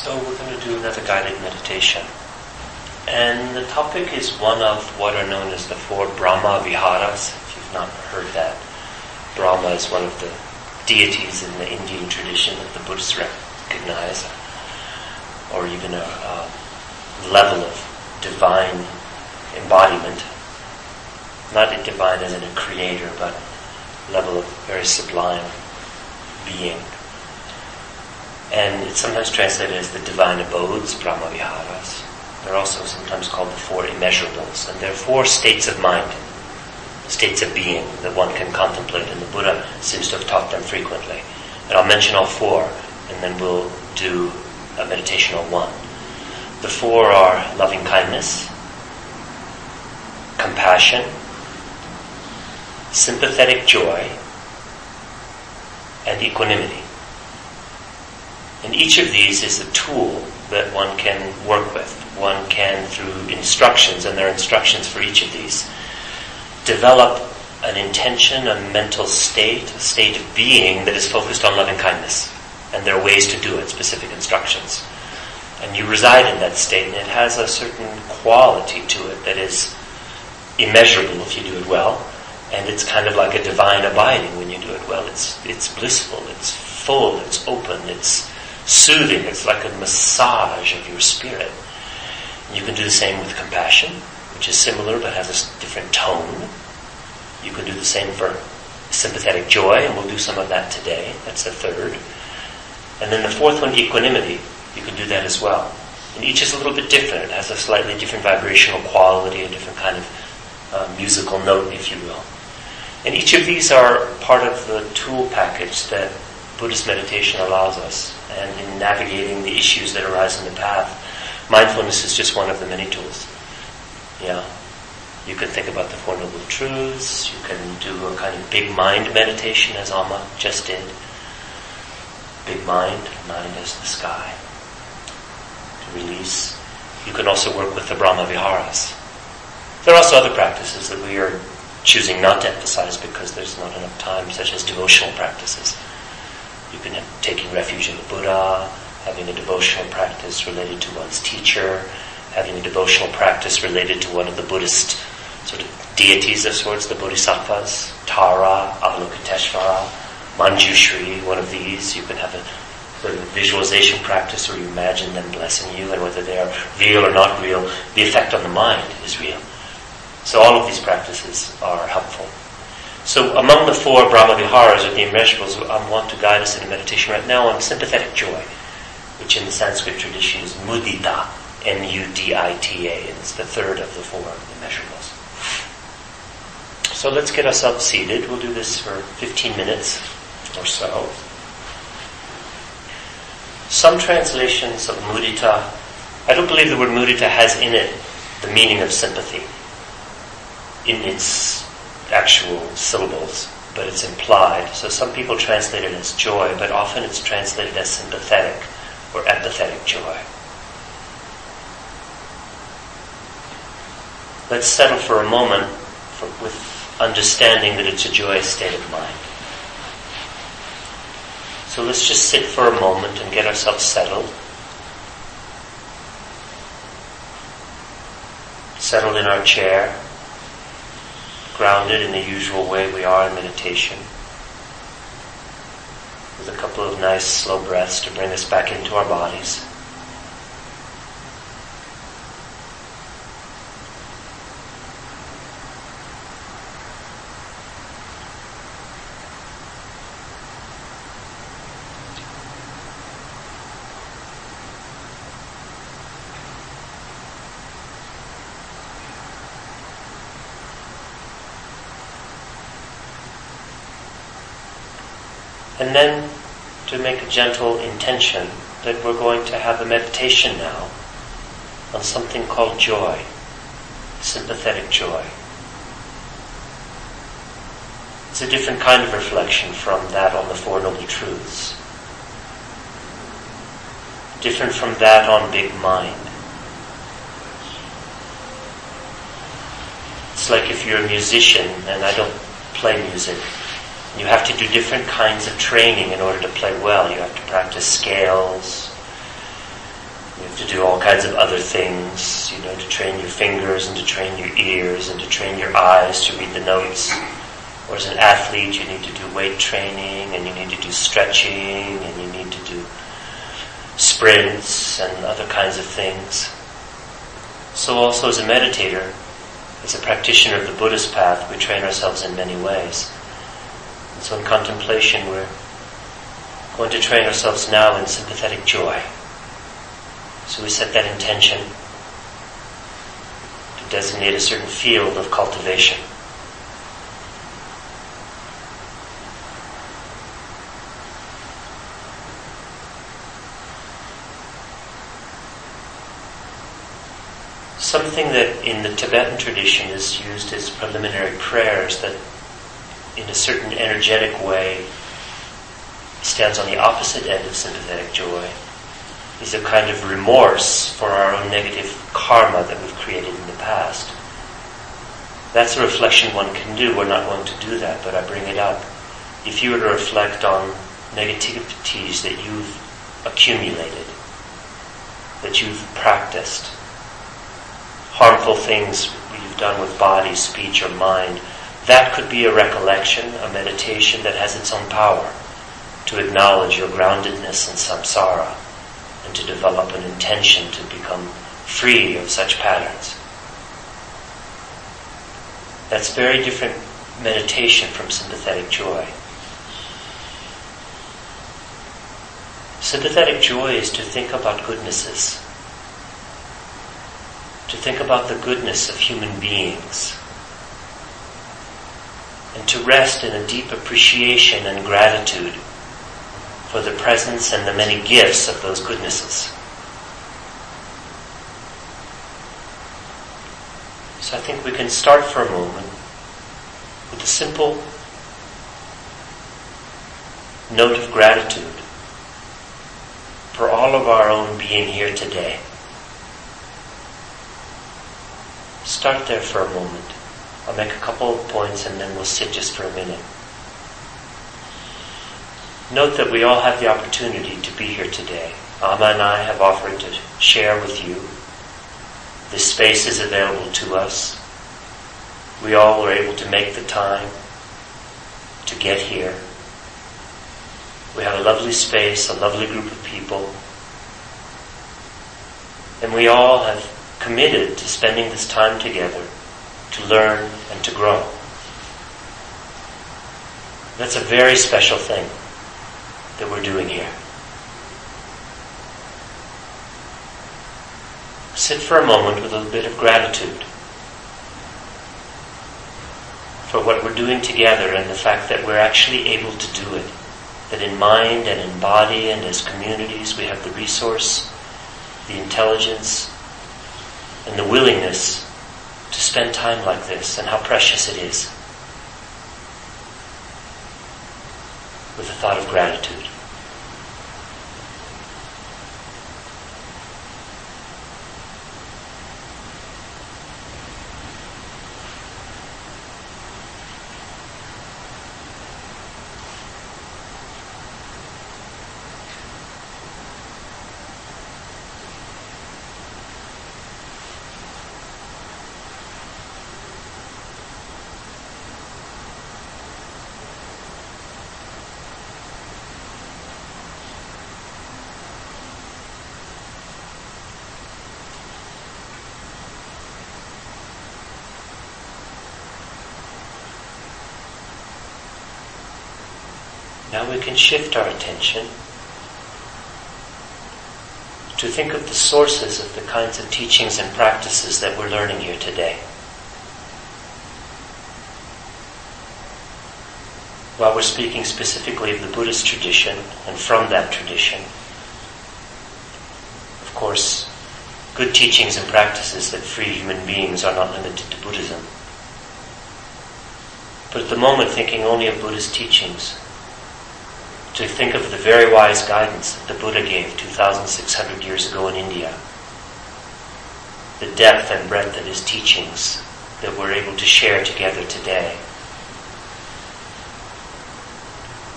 So we're going to do another guided meditation. And the topic is one of what are known as the four Brahma Viharas. If you've not heard that, Brahma is one of the deities in the Indian tradition that the Buddhists recognize, or even a, a level of divine embodiment. Not divine as in a creator, but level of very sublime being and it's sometimes translated as the divine abodes, Brahmaviharas. They're also sometimes called the four immeasurables, and they're four states of mind, states of being that one can contemplate, and the Buddha seems to have taught them frequently. And I'll mention all four, and then we'll do a meditation on one. The four are loving kindness, compassion, sympathetic joy, and equanimity. And each of these is a tool that one can work with. One can, through instructions, and there are instructions for each of these, develop an intention, a mental state, a state of being that is focused on loving kindness. And there are ways to do it, specific instructions. And you reside in that state, and it has a certain quality to it that is immeasurable if you do it well. And it's kind of like a divine abiding when you do it well. It's, it's blissful, it's full, it's open, it's soothing. It's like a massage of your spirit. You can do the same with compassion, which is similar but has a different tone. You can do the same for sympathetic joy, and we'll do some of that today. That's the third. And then the fourth one, equanimity. You can do that as well. And each is a little bit different. It has a slightly different vibrational quality, a different kind of uh, musical note, if you will. And each of these are part of the tool package that Buddhist meditation allows us and in navigating the issues that arise in the path. Mindfulness is just one of the many tools. Yeah. You can think about the Four Noble Truths. You can do a kind of big mind meditation, as Alma just did. Big mind, mind as the sky. To release. You can also work with the Brahma Viharas. There are also other practices that we are choosing not to emphasize because there's not enough time, such as devotional practices. You can have taking refuge in the Buddha, having a devotional practice related to one's teacher, having a devotional practice related to one of the Buddhist sort of deities of sorts, the Bodhisattvas, Tara, Avalokiteshvara, Manjushri, one of these. You can have a sort of visualization practice where you imagine them blessing you and whether they are real or not real, the effect on the mind is real. So all of these practices are helpful. So among the four Brahma Viharas, or the immeasurables, I want to guide us in meditation right now on sympathetic joy, which in the Sanskrit tradition is mudita, M-U-D-I-T-A, and it's the third of the four immeasurables. So let's get ourselves seated. We'll do this for 15 minutes or so. Some translations of mudita, I don't believe the word mudita has in it the meaning of sympathy in its actual syllables, but it's implied. So some people translate it as joy, but often it's translated as sympathetic or empathetic joy. Let's settle for a moment for, with understanding that it's a joyous state of mind. So let's just sit for a moment and get ourselves settled. Settled in our chair grounded in the usual way we are in meditation. With a couple of nice slow breaths to bring us back into our bodies. And then to make a gentle intention that we're going to have a meditation now on something called joy, sympathetic joy. It's a different kind of reflection from that on the Four Noble Truths. Different from that on Big Mind. It's like if you're a musician and I don't play music, you have to do different kinds of training in order to play well. You have to practice scales. You have to do all kinds of other things, you know, to train your fingers and to train your ears and to train your eyes to read the notes. Or as an athlete, you need to do weight training and you need to do stretching and you need to do sprints and other kinds of things. So also as a meditator, as a practitioner of the Buddhist path, we train ourselves in many ways. So in contemplation, we're going to train ourselves now in sympathetic joy. So we set that intention to designate a certain field of cultivation. something that in the Tibetan tradition is used as preliminary prayers that in a certain energetic way stands on the opposite end of sympathetic joy is a kind of remorse for our own negative karma that we've created in the past. That's a reflection one can do. We're not going to do that, but I bring it up. If you were to reflect on negativities that you've accumulated, that you've practiced, harmful things you've done with body, speech, or mind, that could be a recollection, a meditation that has its own power to acknowledge your groundedness in samsara and to develop an intention to become free of such patterns. That's very different meditation from sympathetic joy. Sympathetic joy is to think about goodnesses to think about the goodness of human beings and to rest in a deep appreciation and gratitude for the presence and the many gifts of those goodnesses. So I think we can start for a moment with a simple note of gratitude for all of our own being here today. Start there for a moment. I'll make a couple of points and then we'll sit just for a minute. Note that we all have the opportunity to be here today. Amma and I have offered to share with you. This space is available to us. We all were able to make the time to get here. We have a lovely space, a lovely group of people. And we all have committed to spending this time together to learn and to grow. That's a very special thing that we're doing here. Sit for a moment with a bit of gratitude for what we're doing together and the fact that we're actually able to do it. That in mind and in body and as communities we have the resource, the intelligence, and the willingness to spend time like this and how precious it is with a thought of gratitude. Now we can shift our attention to think of the sources of the kinds of teachings and practices that we're learning here today. While we're speaking specifically of the Buddhist tradition and from that tradition, of course, good teachings and practices that free human beings are not limited to Buddhism. But at the moment, thinking only of Buddhist teachings, to think of the very wise guidance that the Buddha gave 2,600 years ago in India, the depth and breadth of his teachings that we're able to share together today,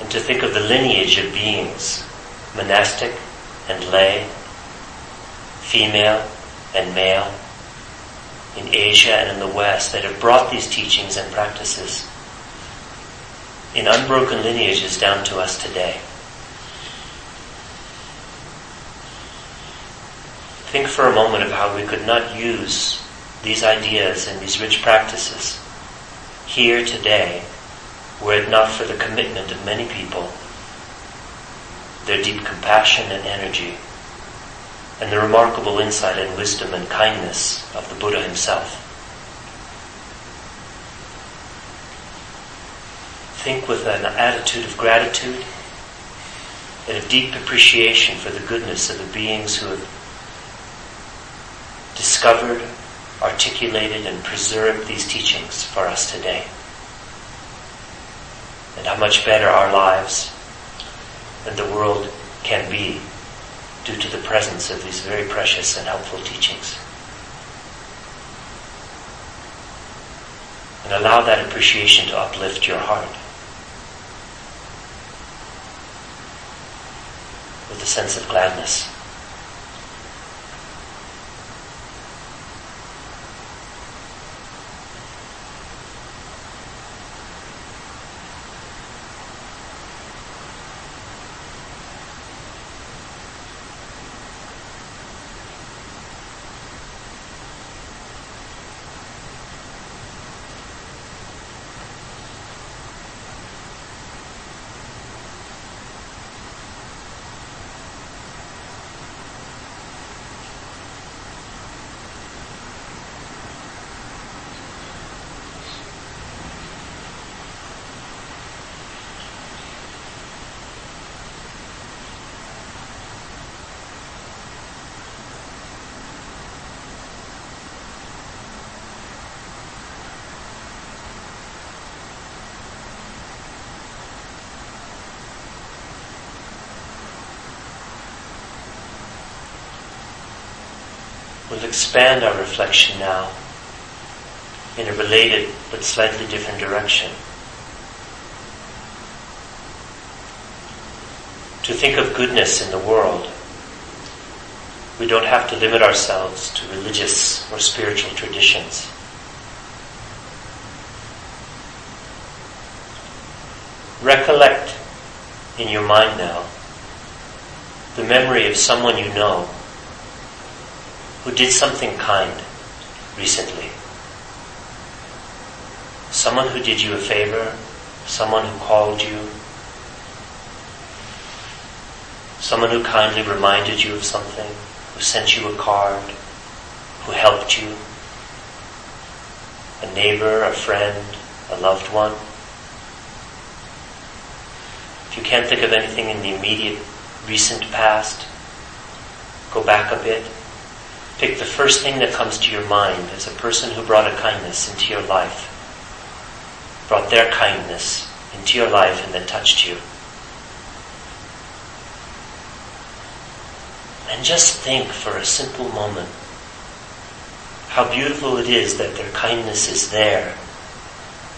and to think of the lineage of beings, monastic and lay, female and male, in Asia and in the West, that have brought these teachings and practices in unbroken lineages down to us today. Think for a moment of how we could not use these ideas and these rich practices here today were it not for the commitment of many people, their deep compassion and energy, and the remarkable insight and wisdom and kindness of the Buddha himself. Think with an attitude of gratitude and of deep appreciation for the goodness of the beings who have discovered, articulated, and preserved these teachings for us today. And how much better our lives and the world can be due to the presence of these very precious and helpful teachings. And allow that appreciation to uplift your heart a sense of gladness. We'll expand our reflection now in a related but slightly different direction. To think of goodness in the world, we don't have to limit ourselves to religious or spiritual traditions. Recollect in your mind now the memory of someone you know who did something kind recently. Someone who did you a favor, someone who called you, someone who kindly reminded you of something, who sent you a card, who helped you, a neighbor, a friend, a loved one. If you can't think of anything in the immediate recent past, go back a bit Pick the first thing that comes to your mind as a person who brought a kindness into your life, brought their kindness into your life and that touched you. And just think for a simple moment how beautiful it is that their kindness is there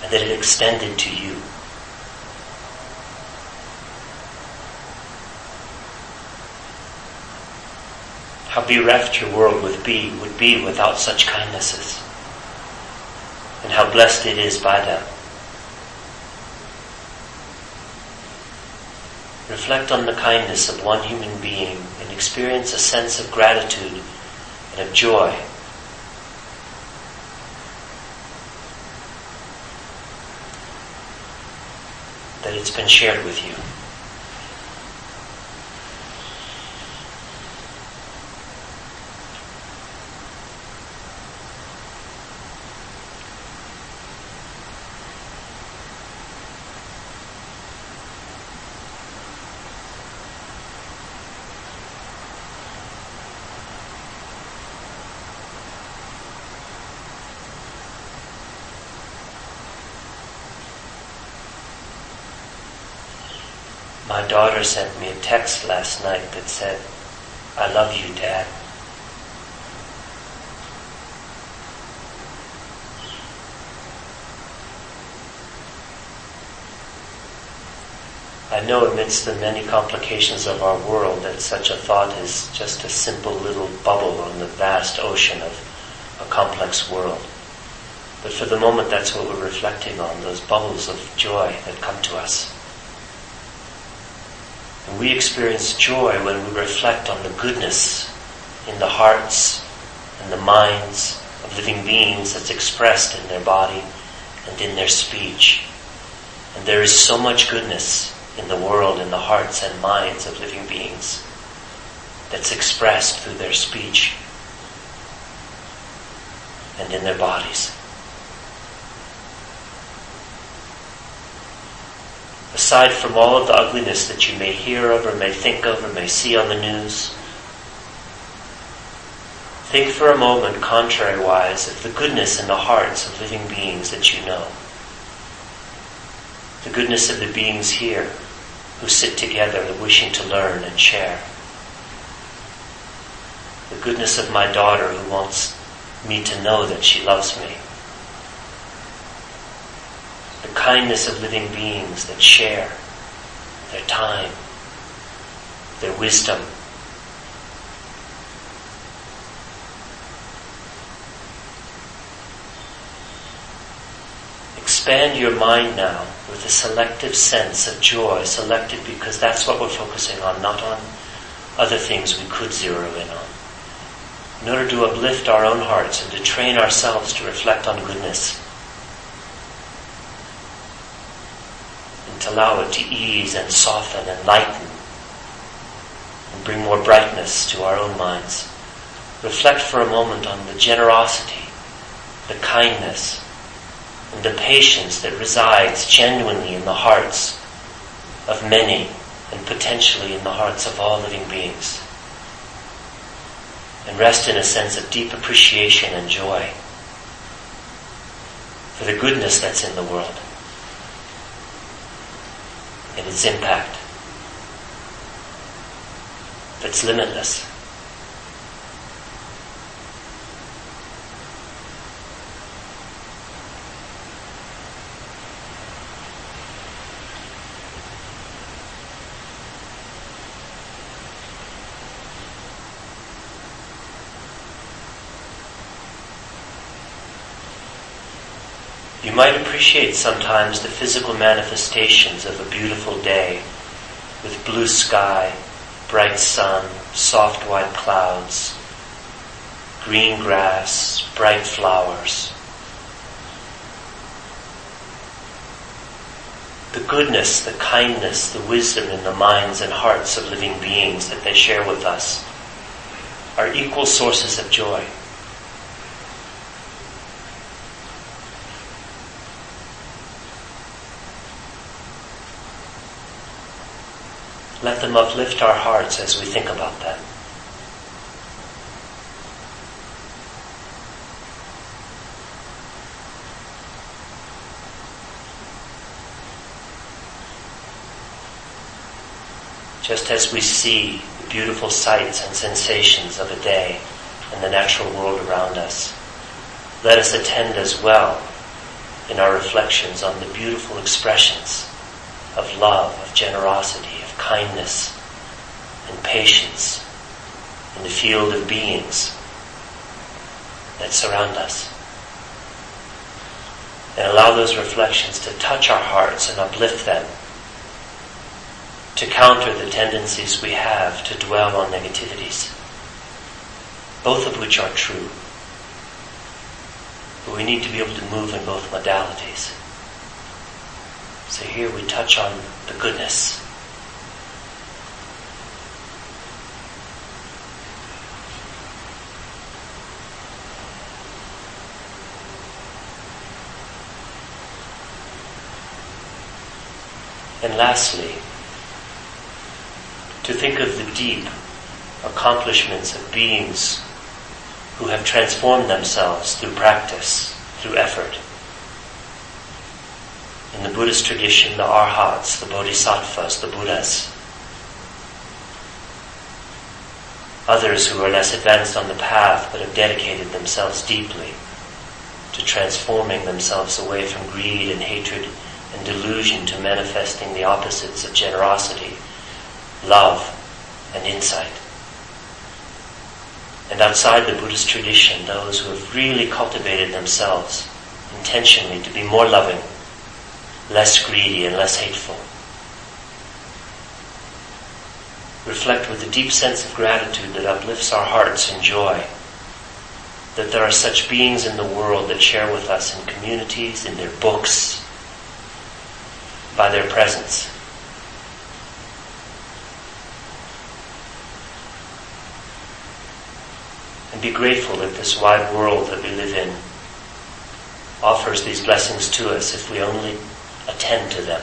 and that it extended to you. How bereft your world would be, would be without such kindnesses, and how blessed it is by them. Reflect on the kindness of one human being and experience a sense of gratitude and of joy. That it's been shared with you. My daughter sent me a text last night that said, I love you, Dad. I know amidst the many complications of our world that such a thought is just a simple little bubble on the vast ocean of a complex world. But for the moment, that's what we're reflecting on, those bubbles of joy that come to us. We experience joy when we reflect on the goodness in the hearts and the minds of living beings that's expressed in their body and in their speech. And there is so much goodness in the world, in the hearts and minds of living beings that's expressed through their speech and in their bodies. Aside from all of the ugliness that you may hear of or may think of or may see on the news, think for a moment, contrariwise, of the goodness in the hearts of living beings that you know. The goodness of the beings here who sit together wishing to learn and share. The goodness of my daughter who wants me to know that she loves me kindness of living beings that share their time, their wisdom. Expand your mind now with a selective sense of joy, selected because that's what we're focusing on, not on other things we could zero in on. In order to uplift our own hearts and to train ourselves to reflect on goodness to allow it to ease and soften and lighten and bring more brightness to our own minds. Reflect for a moment on the generosity, the kindness, and the patience that resides genuinely in the hearts of many and potentially in the hearts of all living beings. And rest in a sense of deep appreciation and joy for the goodness that's in the world and its impact. It's limitless. Might appreciate sometimes the physical manifestations of a beautiful day with blue sky, bright sun, soft white clouds, green grass, bright flowers. The goodness, the kindness, the wisdom in the minds and hearts of living beings that they share with us are equal sources of joy. Let them uplift our hearts as we think about them. Just as we see the beautiful sights and sensations of a day and the natural world around us, let us attend as well in our reflections on the beautiful expressions of love, of generosity, kindness and patience in the field of beings that surround us. And allow those reflections to touch our hearts and uplift them, to counter the tendencies we have to dwell on negativities, both of which are true. But we need to be able to move in both modalities. So here we touch on the goodness And lastly, to think of the deep accomplishments of beings who have transformed themselves through practice, through effort. In the Buddhist tradition, the arhats, the bodhisattvas, the Buddhas, others who are less advanced on the path but have dedicated themselves deeply to transforming themselves away from greed and hatred delusion to manifesting the opposites of generosity, love, and insight. And outside the Buddhist tradition, those who have really cultivated themselves intentionally to be more loving, less greedy, and less hateful. Reflect with a deep sense of gratitude that uplifts our hearts in joy that there are such beings in the world that share with us in communities, in their books, by their presence. And be grateful that this wide world that we live in offers these blessings to us if we only attend to them.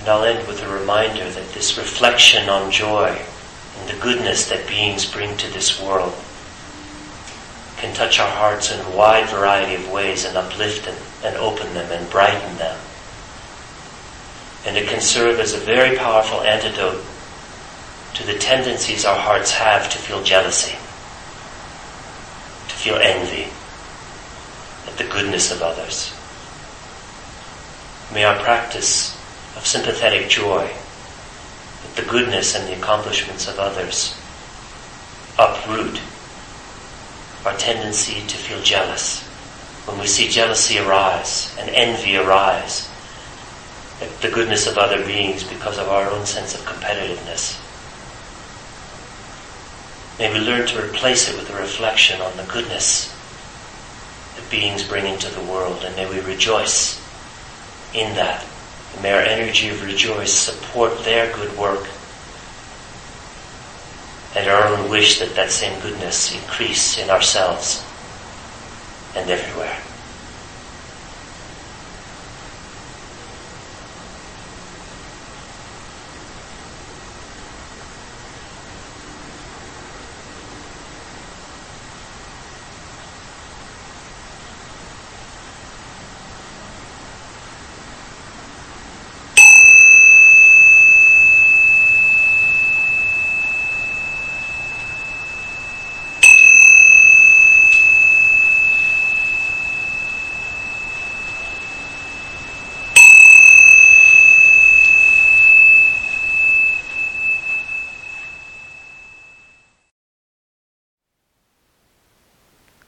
And I'll end with a reminder that this reflection on joy and the goodness that beings bring to this world can touch our hearts in a wide variety of ways and uplift them and open them and brighten them. And it can serve as a very powerful antidote to the tendencies our hearts have to feel jealousy, to feel envy at the goodness of others. May our practice of sympathetic joy at the goodness and the accomplishments of others. Uproot our tendency to feel jealous. When we see jealousy arise and envy arise at the goodness of other beings because of our own sense of competitiveness. May we learn to replace it with a reflection on the goodness that beings bring into the world, and may we rejoice in that and may our energy of rejoice support their good work and our own wish that that same goodness increase in ourselves and everywhere.